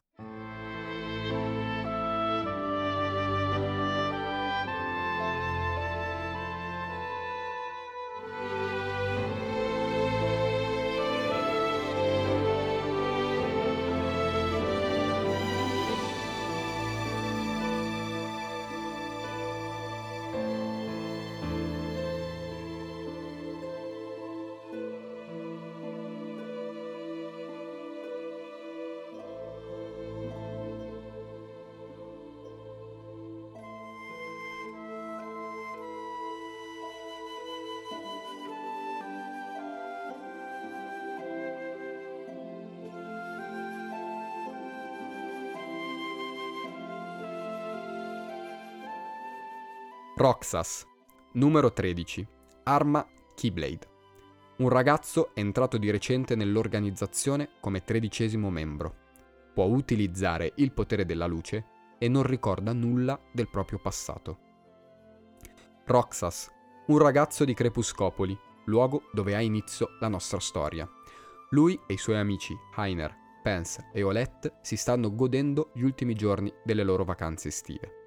Roxas, numero 13, arma Keyblade. Un ragazzo entrato di recente nell'organizzazione come tredicesimo membro. Può utilizzare il potere della luce e non ricorda nulla del proprio passato. Roxas, un ragazzo di Crepuscopoli, luogo dove ha inizio la nostra storia. Lui e i suoi amici Heiner, Pence e Olette si stanno godendo gli ultimi giorni delle loro vacanze estive.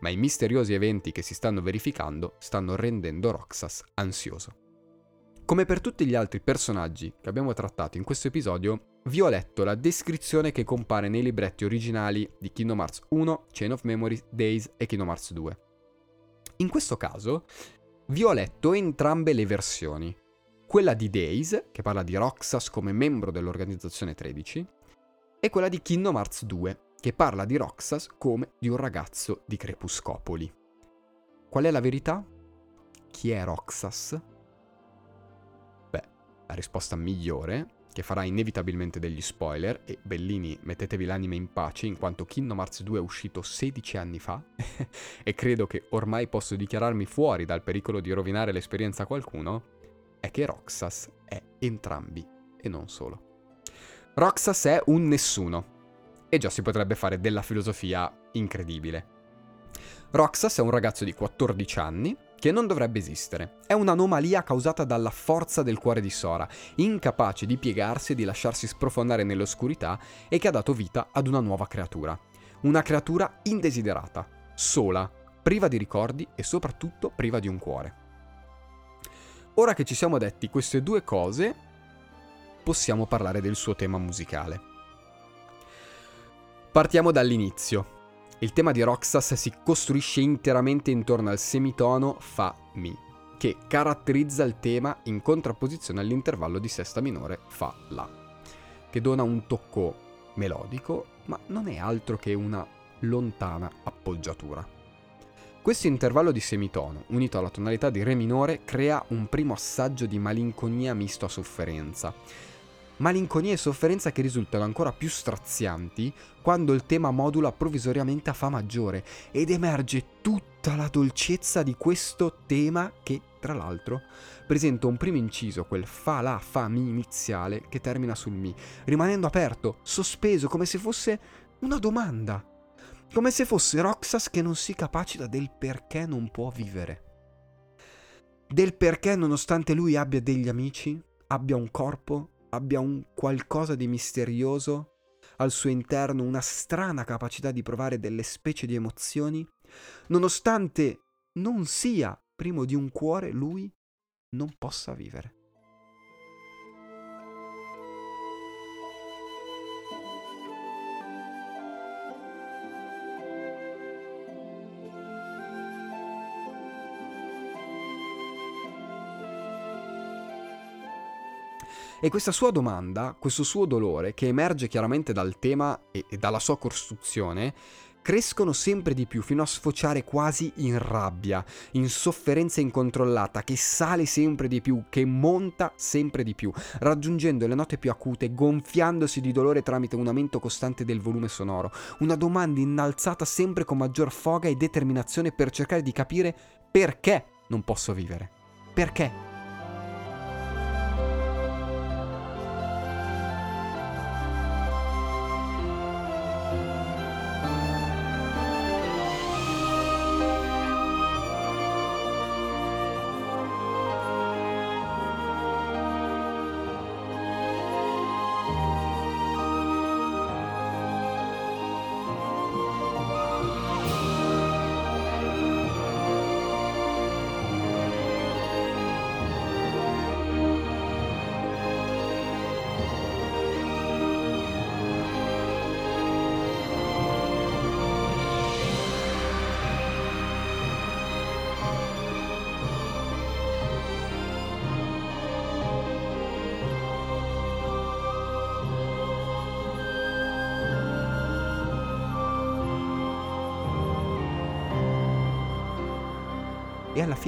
Ma i misteriosi eventi che si stanno verificando stanno rendendo Roxas ansioso. Come per tutti gli altri personaggi che abbiamo trattato in questo episodio, vi ho letto la descrizione che compare nei libretti originali di Kingdom Hearts 1, Chain of Memories, Days e Kingdom Hearts 2. In questo caso vi ho letto entrambe le versioni. Quella di Days, che parla di Roxas come membro dell'organizzazione 13, e quella di Kingdom Hearts 2, che parla di Roxas come di un ragazzo di Crepuscopoli. Qual è la verità? Chi è Roxas? la risposta migliore, che farà inevitabilmente degli spoiler, e Bellini mettetevi l'anima in pace in quanto Kingdom Hearts 2 è uscito 16 anni fa e credo che ormai posso dichiararmi fuori dal pericolo di rovinare l'esperienza a qualcuno, è che Roxas è entrambi e non solo. Roxas è un nessuno e già si potrebbe fare della filosofia incredibile. Roxas è un ragazzo di 14 anni che non dovrebbe esistere. È un'anomalia causata dalla forza del cuore di Sora, incapace di piegarsi e di lasciarsi sprofondare nell'oscurità e che ha dato vita ad una nuova creatura. Una creatura indesiderata, sola, priva di ricordi e soprattutto priva di un cuore. Ora che ci siamo detti queste due cose, possiamo parlare del suo tema musicale. Partiamo dall'inizio. Il tema di Roxas si costruisce interamente intorno al semitono Fa Mi, che caratterizza il tema in contrapposizione all'intervallo di sesta minore Fa La, che dona un tocco melodico, ma non è altro che una lontana appoggiatura. Questo intervallo di semitono, unito alla tonalità di Re minore, crea un primo assaggio di malinconia misto a sofferenza, malinconia e sofferenza che risultano ancora più strazianti quando il tema modula provvisoriamente a Fa maggiore ed emerge tutta la dolcezza di questo tema che, tra l'altro, presenta un primo inciso, quel Fa La Fa Mi iniziale, che termina sul Mi, rimanendo aperto, sospeso, come se fosse una domanda. Come se fosse Roxas che non si capacita del perché non può vivere. Del perché, nonostante lui abbia degli amici, abbia un corpo, abbia un qualcosa di misterioso, al suo interno una strana capacità di provare delle specie di emozioni, nonostante non sia primo di un cuore, lui non possa vivere. E questa sua domanda, questo suo dolore, che emerge chiaramente dal tema e, e dalla sua costruzione, crescono sempre di più fino a sfociare quasi in rabbia, in sofferenza incontrollata che sale sempre di più, che monta sempre di più, raggiungendo le note più acute, gonfiandosi di dolore tramite un aumento costante del volume sonoro, una domanda innalzata sempre con maggior foga e determinazione per cercare di capire perché non posso vivere. Perché?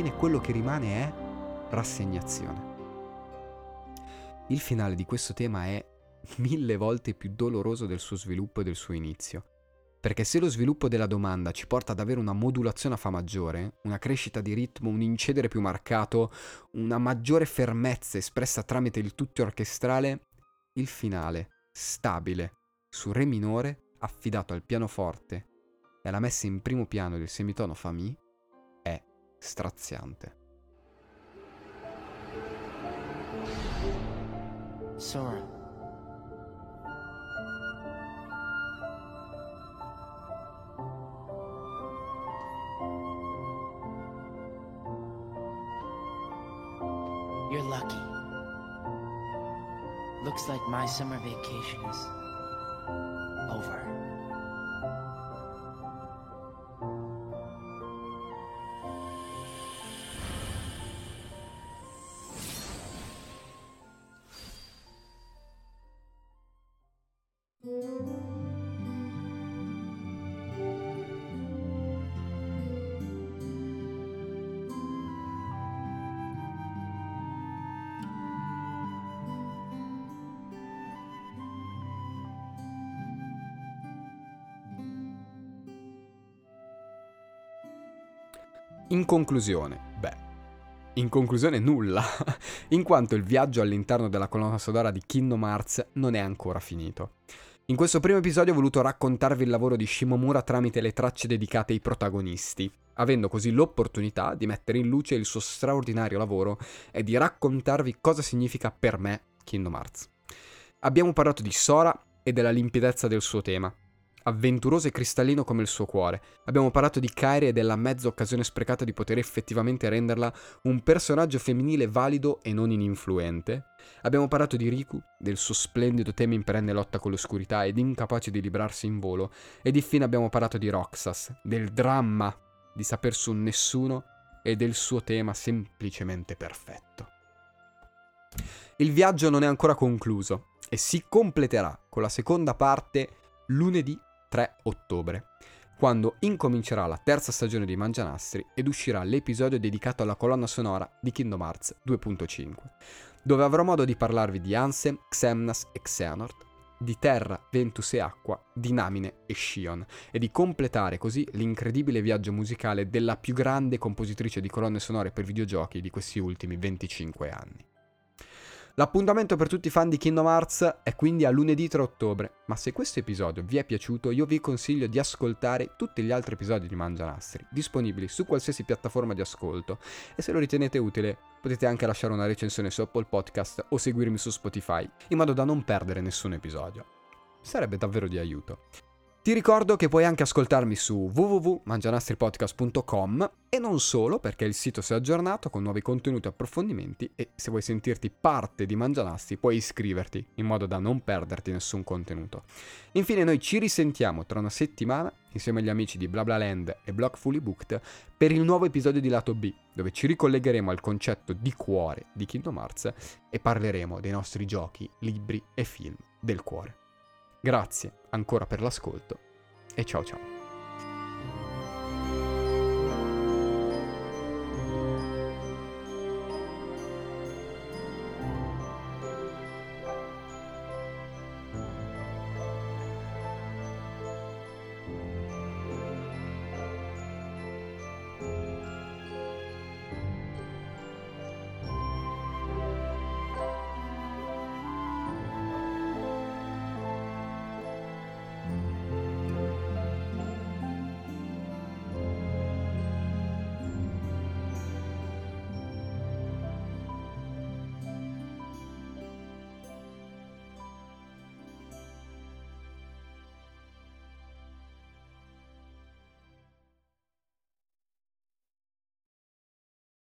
Fine quello che rimane è rassegnazione. Il finale di questo tema è mille volte più doloroso del suo sviluppo e del suo inizio. Perché se lo sviluppo della domanda ci porta ad avere una modulazione a Fa maggiore, una crescita di ritmo, un incedere più marcato, una maggiore fermezza espressa tramite il tutto orchestrale, il finale, stabile, su Re minore, affidato al pianoforte e alla messa in primo piano del semitono Fa Mi, straziante. Sora. You're lucky. Looks like my summer vacation is conclusione, beh, in conclusione nulla, in quanto il viaggio all'interno della colonna sonora di Kingdom Hearts non è ancora finito. In questo primo episodio ho voluto raccontarvi il lavoro di Shimomura tramite le tracce dedicate ai protagonisti, avendo così l'opportunità di mettere in luce il suo straordinario lavoro e di raccontarvi cosa significa per me Kingdom Hearts. Abbiamo parlato di Sora e della limpidezza del suo tema, avventuroso e cristallino come il suo cuore. Abbiamo parlato di Kairi e della mezza occasione sprecata di poter effettivamente renderla un personaggio femminile valido e non ininfluente. Abbiamo parlato di Riku, del suo splendido tema in perenne lotta con l'oscurità ed incapace di librarsi in volo. Ed infine abbiamo parlato di Roxas, del dramma di saper su nessuno e del suo tema semplicemente perfetto. Il viaggio non è ancora concluso e si completerà con la seconda parte lunedì 3 ottobre, quando incomincerà la terza stagione di Mangianastri ed uscirà l'episodio dedicato alla colonna sonora di Kingdom Hearts 2.5, dove avrò modo di parlarvi di Ansem, Xemnas e Xehanort, di Terra, Ventus e Acqua, di Namine e Shion, e di completare così l'incredibile viaggio musicale della più grande compositrice di colonne sonore per videogiochi di questi ultimi 25 anni. L'appuntamento per tutti i fan di Kingdom Hearts è quindi a lunedì 3 ottobre, ma se questo episodio vi è piaciuto io vi consiglio di ascoltare tutti gli altri episodi di Mangianastri, disponibili su qualsiasi piattaforma di ascolto e se lo ritenete utile potete anche lasciare una recensione su Apple Podcast o seguirmi su Spotify, in modo da non perdere nessun episodio. Sarebbe davvero di aiuto. Ti ricordo che puoi anche ascoltarmi su www.mangianastripodcast.com e non solo perché il sito si è aggiornato con nuovi contenuti e approfondimenti e se vuoi sentirti parte di Mangianastri puoi iscriverti in modo da non perderti nessun contenuto. Infine noi ci risentiamo tra una settimana insieme agli amici di BlaBlaLand e Block Fully Booked per il nuovo episodio di Lato B dove ci ricollegheremo al concetto di cuore di Kingdom Hearts e parleremo dei nostri giochi, libri e film del cuore. Grazie ancora per l'ascolto e ciao ciao.